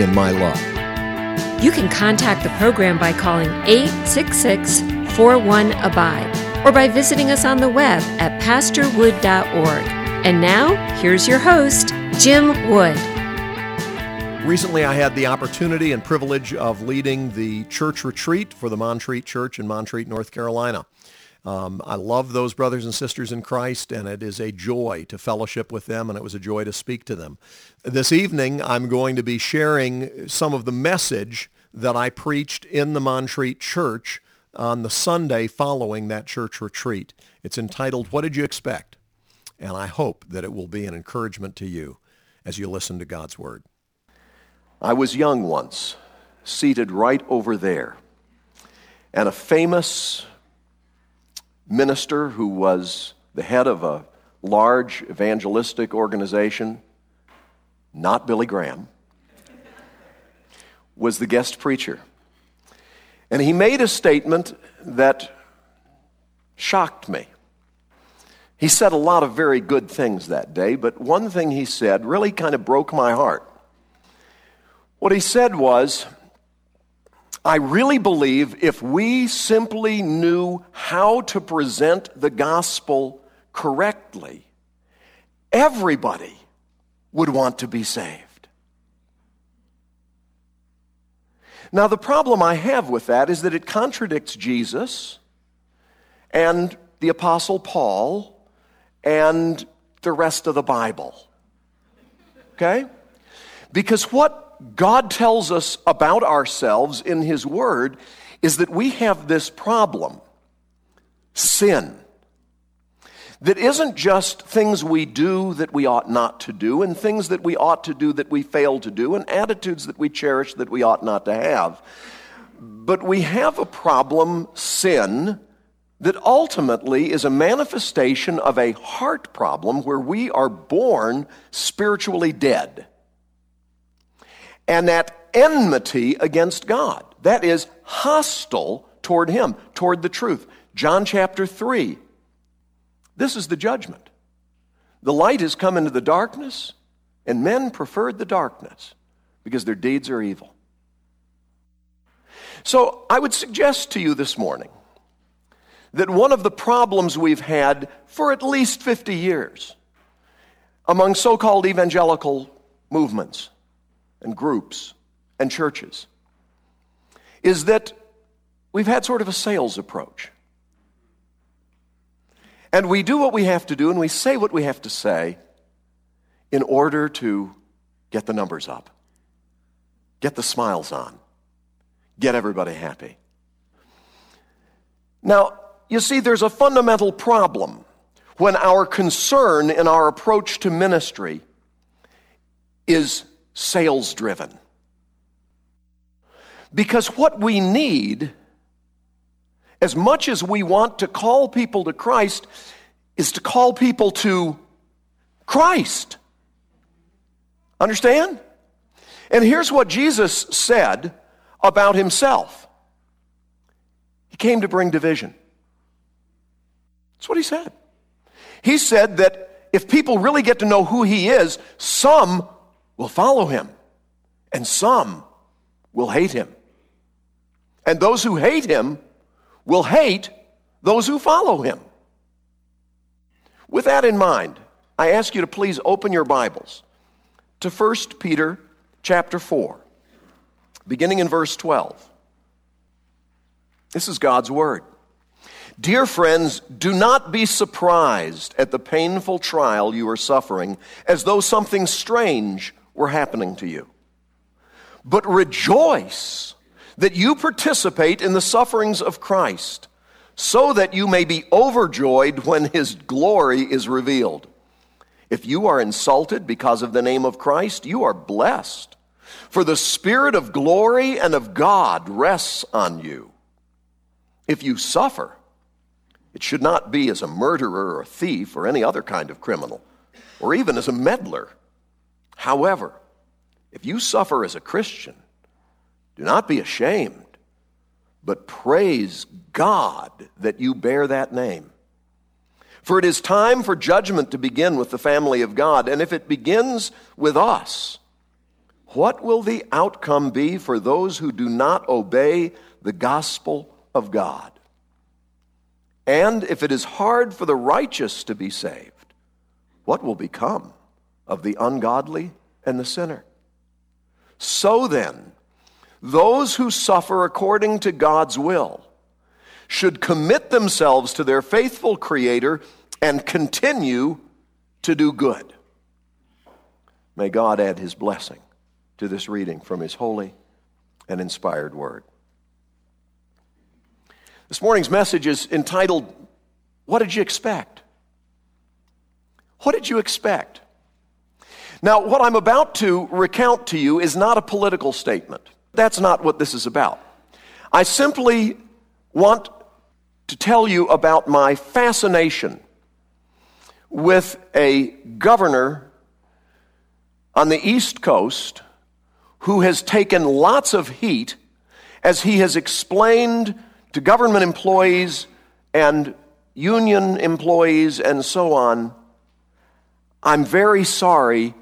in my love. You can contact the program by calling 866 41 Abide or by visiting us on the web at pastorwood.org. And now, here's your host, Jim Wood. Recently, I had the opportunity and privilege of leading the church retreat for the Montreat Church in Montreat, North Carolina. Um, I love those brothers and sisters in Christ, and it is a joy to fellowship with them, and it was a joy to speak to them. This evening, I'm going to be sharing some of the message that I preached in the Montreat Church on the Sunday following that church retreat. It's entitled, What Did You Expect? And I hope that it will be an encouragement to you as you listen to God's Word. I was young once, seated right over there. And a famous minister who was the head of a large evangelistic organization, not Billy Graham, was the guest preacher. And he made a statement that shocked me. He said a lot of very good things that day, but one thing he said really kind of broke my heart. What he said was, I really believe if we simply knew how to present the gospel correctly, everybody would want to be saved. Now, the problem I have with that is that it contradicts Jesus and the Apostle Paul and the rest of the Bible. Okay? Because what God tells us about ourselves in His Word is that we have this problem sin. That isn't just things we do that we ought not to do, and things that we ought to do that we fail to do, and attitudes that we cherish that we ought not to have. But we have a problem, sin, that ultimately is a manifestation of a heart problem where we are born spiritually dead and that enmity against God. That is hostile toward Him, toward the truth. John chapter 3. This is the judgment. The light has come into the darkness, and men preferred the darkness because their deeds are evil. So I would suggest to you this morning that one of the problems we've had for at least 50 years among so called evangelical movements and groups and churches is that we've had sort of a sales approach. And we do what we have to do and we say what we have to say in order to get the numbers up, get the smiles on, get everybody happy. Now, you see, there's a fundamental problem when our concern in our approach to ministry is sales driven. Because what we need, as much as we want to call people to Christ, is to call people to Christ. Understand? And here's what Jesus said about himself He came to bring division. That's what he said. He said that if people really get to know who he is, some will follow him, and some will hate him. And those who hate him will hate those who follow him. With that in mind, I ask you to please open your Bibles to 1 Peter chapter 4, beginning in verse 12. This is God's Word. Dear friends, do not be surprised at the painful trial you are suffering as though something strange were happening to you. But rejoice that you participate in the sufferings of Christ, so that you may be overjoyed when his glory is revealed. If you are insulted because of the name of Christ, you are blessed, For the Spirit of glory and of God rests on you. If you suffer, it should not be as a murderer or a thief or any other kind of criminal, or even as a meddler. However, if you suffer as a Christian, do not be ashamed, but praise God that you bear that name. For it is time for judgment to begin with the family of God, and if it begins with us, what will the outcome be for those who do not obey the gospel of God? And if it is hard for the righteous to be saved, what will become of the ungodly and the sinner? So then, those who suffer according to God's will should commit themselves to their faithful Creator and continue to do good. May God add His blessing to this reading from His holy and inspired word. This morning's message is entitled, What Did You Expect? What did you expect? Now, what I'm about to recount to you is not a political statement. That's not what this is about. I simply want to tell you about my fascination with a governor on the East Coast who has taken lots of heat as he has explained to government employees and union employees and so on I'm very sorry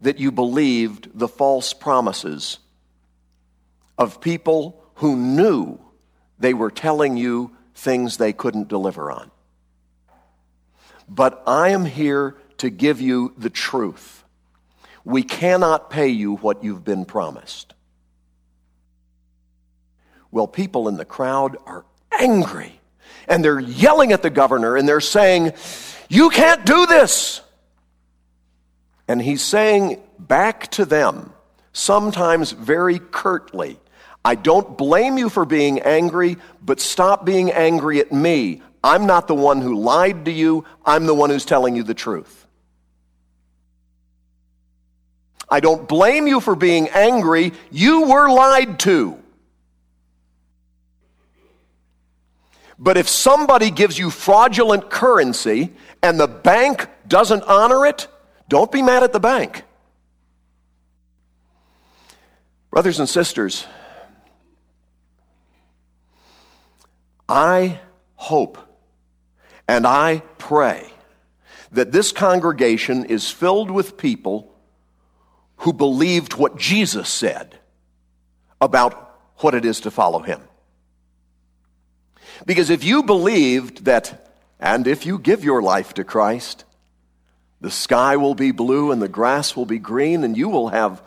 that you believed the false promises of people who knew they were telling you things they couldn't deliver on. But I am here to give you the truth. We cannot pay you what you've been promised. Well, people in the crowd are angry and they're yelling at the governor and they're saying, You can't do this. And he's saying back to them, sometimes very curtly, I don't blame you for being angry, but stop being angry at me. I'm not the one who lied to you, I'm the one who's telling you the truth. I don't blame you for being angry. You were lied to. But if somebody gives you fraudulent currency and the bank doesn't honor it, don't be mad at the bank. Brothers and sisters, I hope and I pray that this congregation is filled with people who believed what Jesus said about what it is to follow him. Because if you believed that, and if you give your life to Christ, the sky will be blue and the grass will be green, and you will have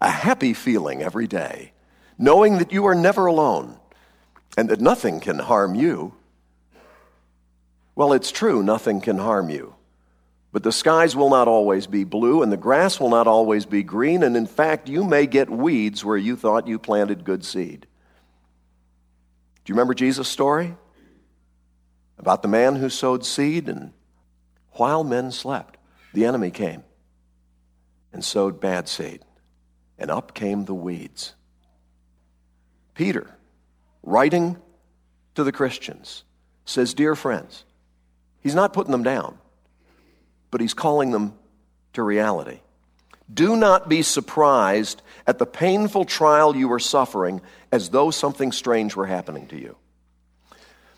a happy feeling every day, knowing that you are never alone and that nothing can harm you. Well, it's true, nothing can harm you. But the skies will not always be blue, and the grass will not always be green, and in fact, you may get weeds where you thought you planted good seed. Do you remember Jesus' story? About the man who sowed seed, and while men slept, the enemy came and sowed bad seed, and up came the weeds. Peter, writing to the Christians, says, Dear friends, he's not putting them down but he's calling them to reality. Do not be surprised at the painful trial you are suffering as though something strange were happening to you.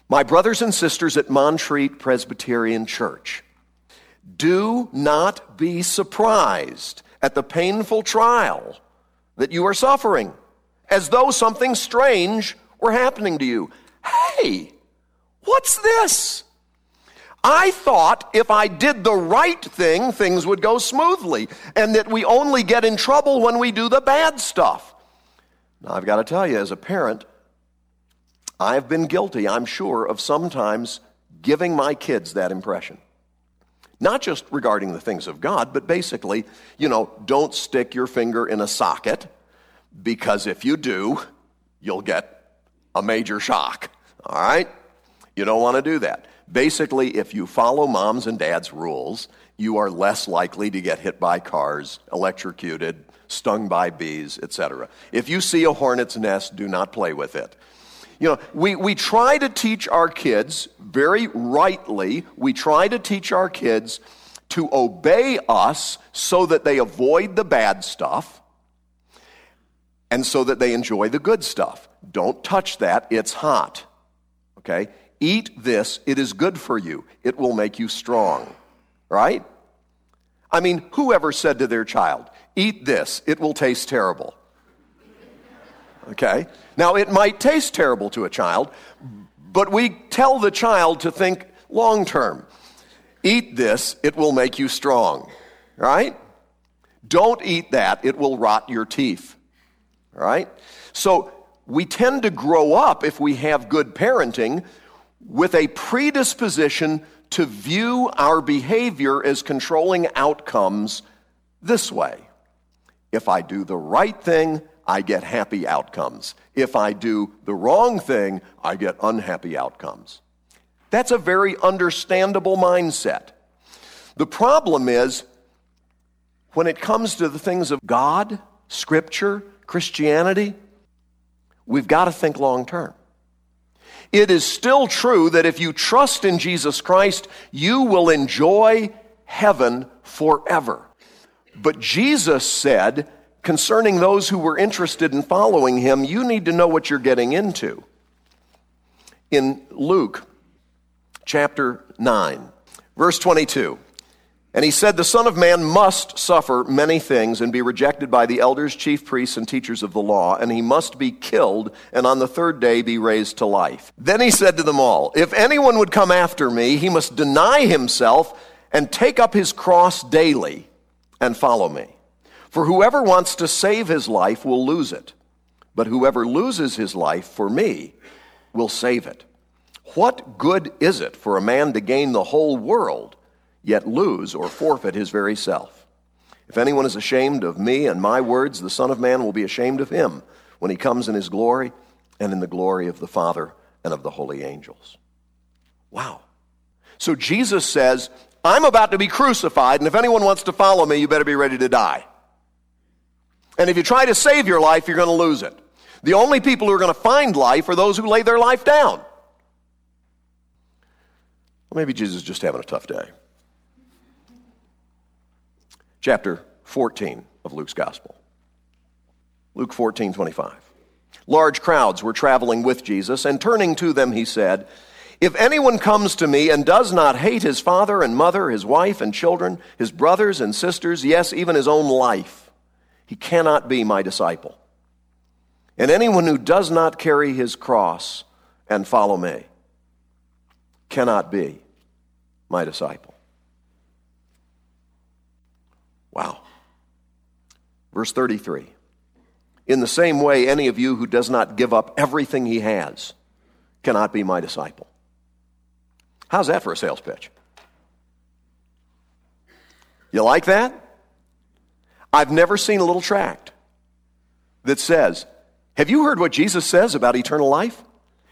My brothers and sisters at Montreat Presbyterian Church, do not be surprised at the painful trial that you are suffering as though something strange were happening to you. Hey, what's this? I thought if I did the right thing, things would go smoothly, and that we only get in trouble when we do the bad stuff. Now, I've got to tell you, as a parent, I've been guilty, I'm sure, of sometimes giving my kids that impression. Not just regarding the things of God, but basically, you know, don't stick your finger in a socket because if you do, you'll get a major shock. All right? You don't want to do that. Basically, if you follow mom's and dad's rules, you are less likely to get hit by cars, electrocuted, stung by bees, etc. If you see a hornet's nest, do not play with it. You know, we, we try to teach our kids, very rightly, we try to teach our kids to obey us so that they avoid the bad stuff and so that they enjoy the good stuff. Don't touch that, it's hot. Okay? Eat this, it is good for you, it will make you strong. Right? I mean, whoever said to their child, Eat this, it will taste terrible? Okay? Now, it might taste terrible to a child, but we tell the child to think long term. Eat this, it will make you strong. Right? Don't eat that, it will rot your teeth. Right? So, we tend to grow up, if we have good parenting, with a predisposition to view our behavior as controlling outcomes this way. If I do the right thing, I get happy outcomes. If I do the wrong thing, I get unhappy outcomes. That's a very understandable mindset. The problem is when it comes to the things of God, Scripture, Christianity, we've got to think long term. It is still true that if you trust in Jesus Christ, you will enjoy heaven forever. But Jesus said, concerning those who were interested in following him, you need to know what you're getting into. In Luke chapter 9, verse 22, and he said, The Son of Man must suffer many things and be rejected by the elders, chief priests, and teachers of the law, and he must be killed, and on the third day be raised to life. Then he said to them all, If anyone would come after me, he must deny himself and take up his cross daily and follow me. For whoever wants to save his life will lose it, but whoever loses his life for me will save it. What good is it for a man to gain the whole world, yet lose or forfeit his very self? If anyone is ashamed of me and my words, the Son of Man will be ashamed of him when he comes in his glory and in the glory of the Father and of the holy angels. Wow. So Jesus says, I'm about to be crucified, and if anyone wants to follow me, you better be ready to die. And if you try to save your life, you're going to lose it. The only people who are going to find life are those who lay their life down. Well, maybe Jesus is just having a tough day. Chapter 14 of Luke's Gospel. Luke 14, 25. Large crowds were traveling with Jesus, and turning to them, he said, If anyone comes to me and does not hate his father and mother, his wife and children, his brothers and sisters, yes, even his own life, he cannot be my disciple. And anyone who does not carry his cross and follow me cannot be my disciple. Wow. Verse 33 In the same way, any of you who does not give up everything he has cannot be my disciple. How's that for a sales pitch? You like that? I've never seen a little tract that says, Have you heard what Jesus says about eternal life?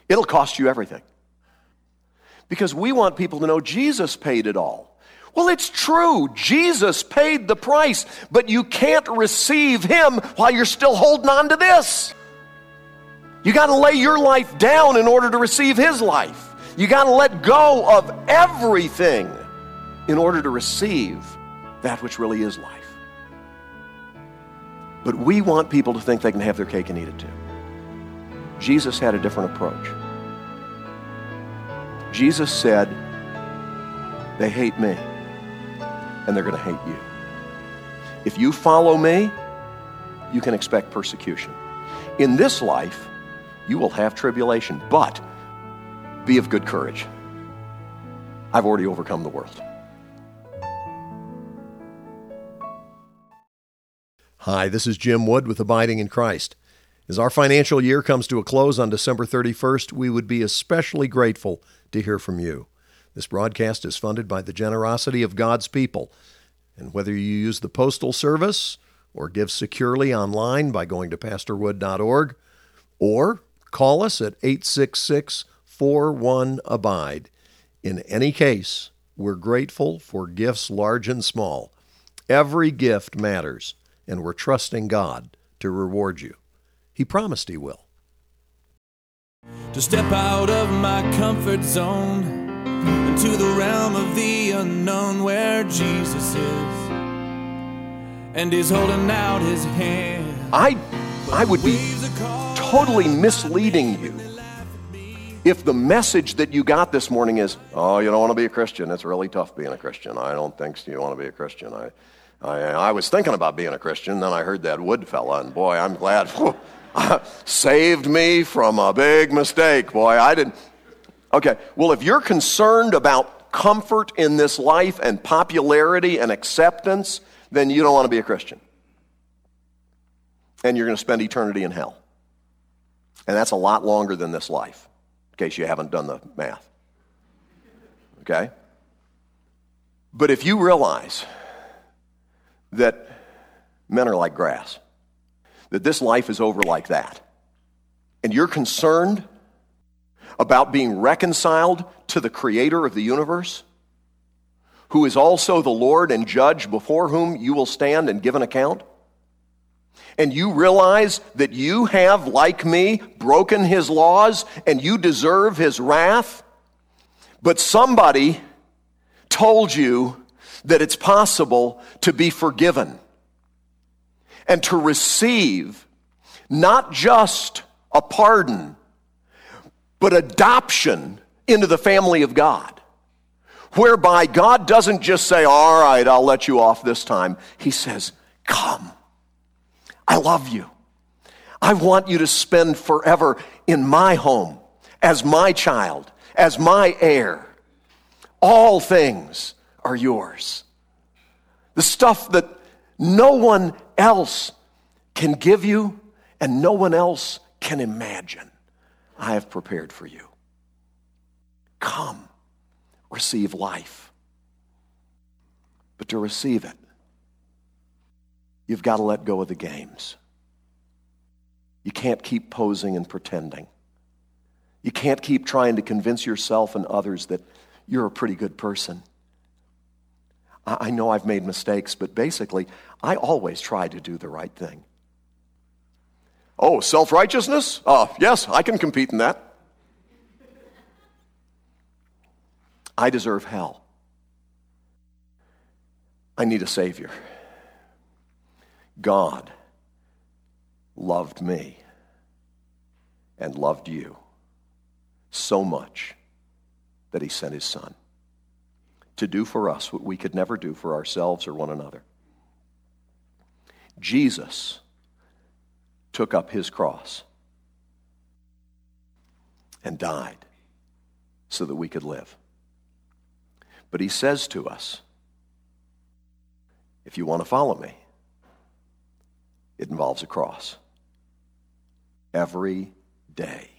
It'll cost you everything. Because we want people to know Jesus paid it all. Well, it's true. Jesus paid the price, but you can't receive Him while you're still holding on to this. You got to lay your life down in order to receive His life. You got to let go of everything in order to receive that which really is life. But we want people to think they can have their cake and eat it too. Jesus had a different approach. Jesus said, They hate me, and they're going to hate you. If you follow me, you can expect persecution. In this life, you will have tribulation, but be of good courage. I've already overcome the world. Hi, this is Jim Wood with Abiding in Christ. As our financial year comes to a close on December 31st, we would be especially grateful to hear from you. This broadcast is funded by the generosity of God's people. And whether you use the Postal Service or give securely online by going to pastorwood.org or call us at 866 41 Abide, In any case, we're grateful for gifts large and small. Every gift matters, and we're trusting God to reward you. He promised He will. To step out of my comfort zone into the realm of the unknown where Jesus is, and He's holding out His hand. I, I would be totally misleading you if the message that you got this morning is, oh, you don't want to be a Christian. It's really tough being a Christian. I don't think you want to be a Christian. I, I, I was thinking about being a Christian, then I heard that Wood fella, and boy, I'm glad. saved me from a big mistake. Boy, I didn't. Okay, well, if you're concerned about comfort in this life and popularity and acceptance, then you don't want to be a Christian. And you're going to spend eternity in hell. And that's a lot longer than this life, in case you haven't done the math. Okay? But if you realize that men are like grass, that this life is over like that, and you're concerned about being reconciled to the creator of the universe, who is also the Lord and judge before whom you will stand and give an account, and you realize that you have, like me, broken his laws and you deserve his wrath, but somebody told you that it's possible to be forgiven and to receive not just a pardon, but adoption into the family of God. Whereby God doesn't just say, All right, I'll let you off this time. He says, Come. I love you. I want you to spend forever in my home as my child, as my heir. All things are yours. The stuff that no one else can give you and no one else can imagine, I have prepared for you. Come, receive life. But to receive it, you've got to let go of the games. You can't keep posing and pretending. You can't keep trying to convince yourself and others that you're a pretty good person. I know I've made mistakes, but basically, I always try to do the right thing. Oh, self righteousness? Uh, yes, I can compete in that. I deserve hell. I need a Savior. God loved me and loved you so much that He sent His Son to do for us what we could never do for ourselves or one another. Jesus took up his cross and died so that we could live. But he says to us, if you want to follow me, it involves a cross. Every day.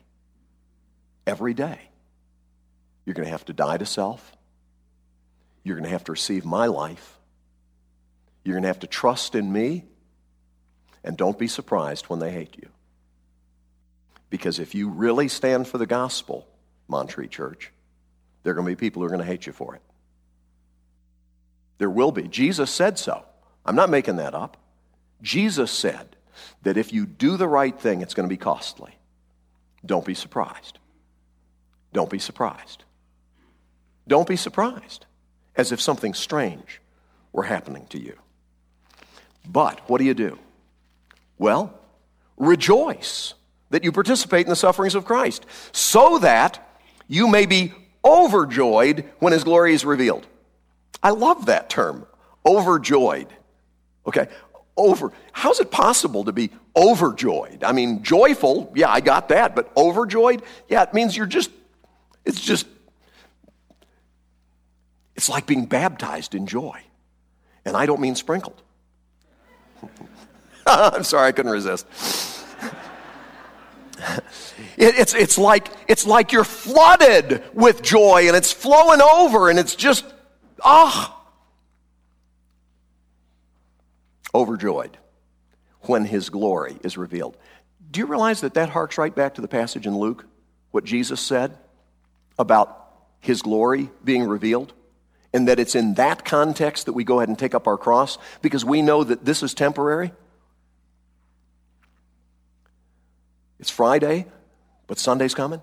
Every day. You're going to have to die to self. You're going to have to receive my life. You're going to have to trust in me. And don't be surprised when they hate you. Because if you really stand for the gospel, Montreat Church, there are going to be people who are going to hate you for it. There will be. Jesus said so. I'm not making that up. Jesus said that if you do the right thing, it's going to be costly. Don't be surprised. Don't be surprised. Don't be surprised as if something strange were happening to you. But what do you do? Well, rejoice that you participate in the sufferings of Christ, so that you may be overjoyed when his glory is revealed. I love that term, overjoyed. Okay, over. How's it possible to be overjoyed? I mean, joyful, yeah, I got that, but overjoyed? Yeah, it means you're just, it's just it's like being baptized in joy. And I don't mean sprinkled. I'm sorry, I couldn't resist. it, it's, it's, like, it's like you're flooded with joy and it's flowing over and it's just, ah. Overjoyed when his glory is revealed. Do you realize that that harks right back to the passage in Luke, what Jesus said about His glory being revealed? And that it's in that context that we go ahead and take up our cross because we know that this is temporary? It's Friday, but Sunday's coming,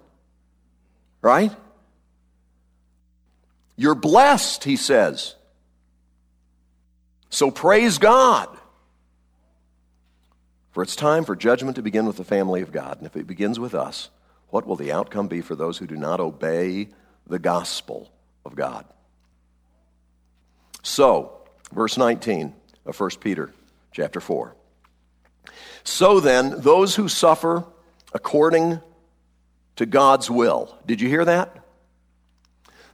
right? You're blessed, he says. So praise God. For it's time for judgment to begin with the family of God. And if it begins with us, what will the outcome be for those who do not obey the gospel of God? So, verse 19 of 1 Peter chapter 4. So then, those who suffer according to God's will. Did you hear that?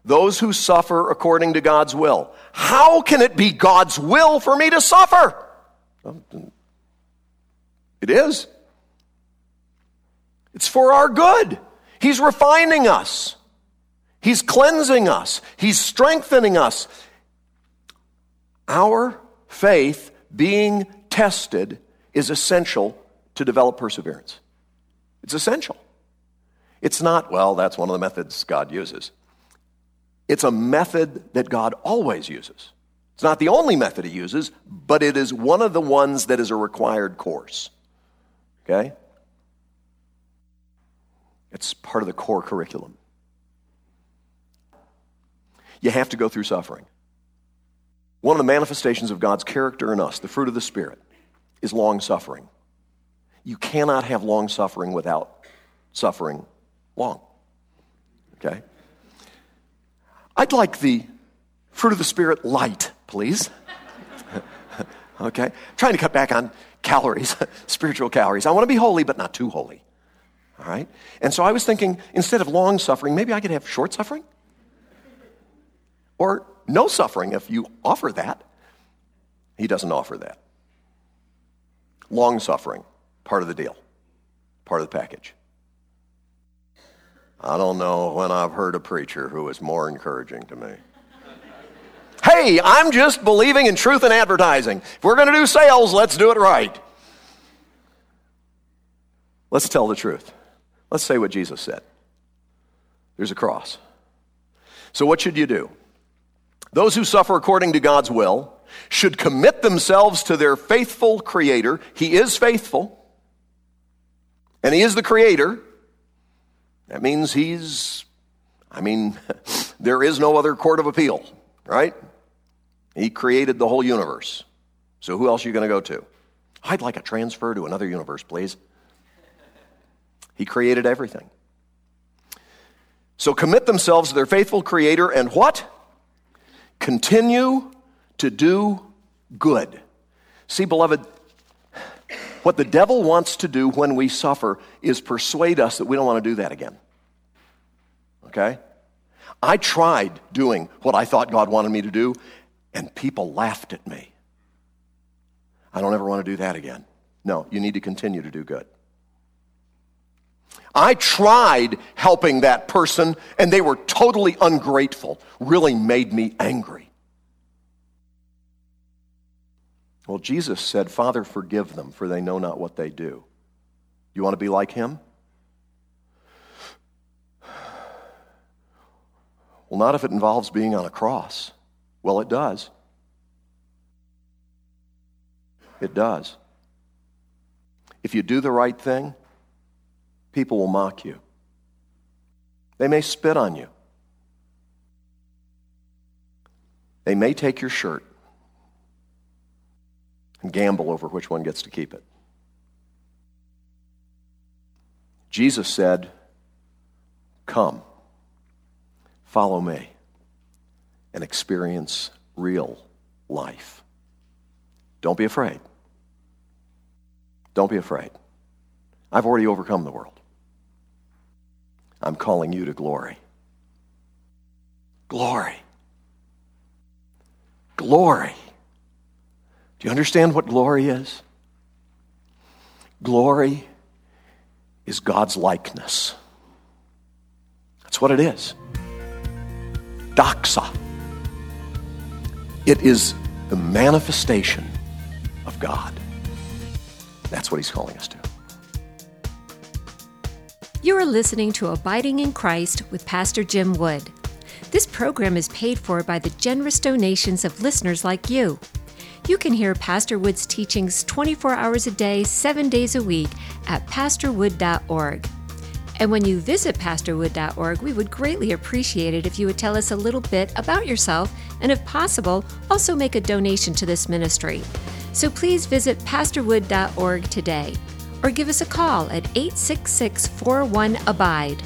Those who suffer according to God's will. How can it be God's will for me to suffer? It is. It's for our good. He's refining us. He's cleansing us. He's strengthening us. Our faith being tested is essential to develop perseverance. It's essential. It's not, well, that's one of the methods God uses. It's a method that God always uses. It's not the only method He uses, but it is one of the ones that is a required course. Okay? It's part of the core curriculum. You have to go through suffering. One of the manifestations of God's character in us, the fruit of the Spirit, is long suffering. You cannot have long suffering without suffering long. Okay? I'd like the fruit of the Spirit light, please. okay? Trying to cut back on calories, spiritual calories. I want to be holy, but not too holy. All right? And so I was thinking instead of long suffering, maybe I could have short suffering? Or no suffering if you offer that. He doesn't offer that. Long suffering part of the deal, part of the package. I don't know when I've heard a preacher who was more encouraging to me. hey, I'm just believing in truth and advertising. If we're going to do sales, let's do it right. Let's tell the truth. Let's say what Jesus said. There's a cross. So, what should you do? Those who suffer according to God's will should commit themselves to their faithful Creator. He is faithful and He is the Creator, that means He's, I mean, there is no other court of appeal, right? He created the whole universe. So who else are you going to go to? I'd like a transfer to another universe, please. He created everything. So commit themselves to their faithful Creator and what? Continue to do good. See, beloved, what the devil wants to do when we suffer is persuade us that we don't want to do that again. Okay? I tried doing what I thought God wanted me to do, and people laughed at me. I don't ever want to do that again. No, you need to continue to do good. I tried helping that person, and they were totally ungrateful, really made me angry. Well, Jesus said, Father, forgive them, for they know not what they do. You want to be like him? Well, not if it involves being on a cross. Well, it does. It does. If you do the right thing, people will mock you. They may spit on you. They may take your shirt and gamble over which one gets to keep it. Jesus said, Come, follow me, and experience real life. Don't be afraid. Don't be afraid. I've already overcome the world. I'm calling you to glory. Glory. Glory. Do you understand what glory is? Glory is God's likeness. That's what it is. Doxa. It is the manifestation of God. That's what he's calling us to. You are listening to Abiding in Christ with Pastor Jim Wood. This program is paid for by the generous donations of listeners like you. You can hear Pastor Wood's teachings 24 hours a day, 7 days a week at pastorwood.org. And when you visit pastorwood.org, we would greatly appreciate it if you would tell us a little bit about yourself and, if possible, also make a donation to this ministry. So please visit pastorwood.org today or give us a call at 866 41 Abide.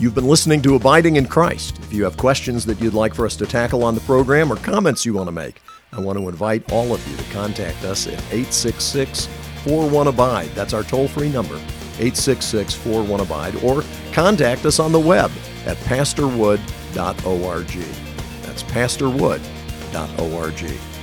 You've been listening to Abiding in Christ. If you have questions that you'd like for us to tackle on the program or comments you want to make, I want to invite all of you to contact us at 866 41 Abide. That's our toll free number, 866 41 Abide, or contact us on the web at pastorwood.org. That's pastorwood.org.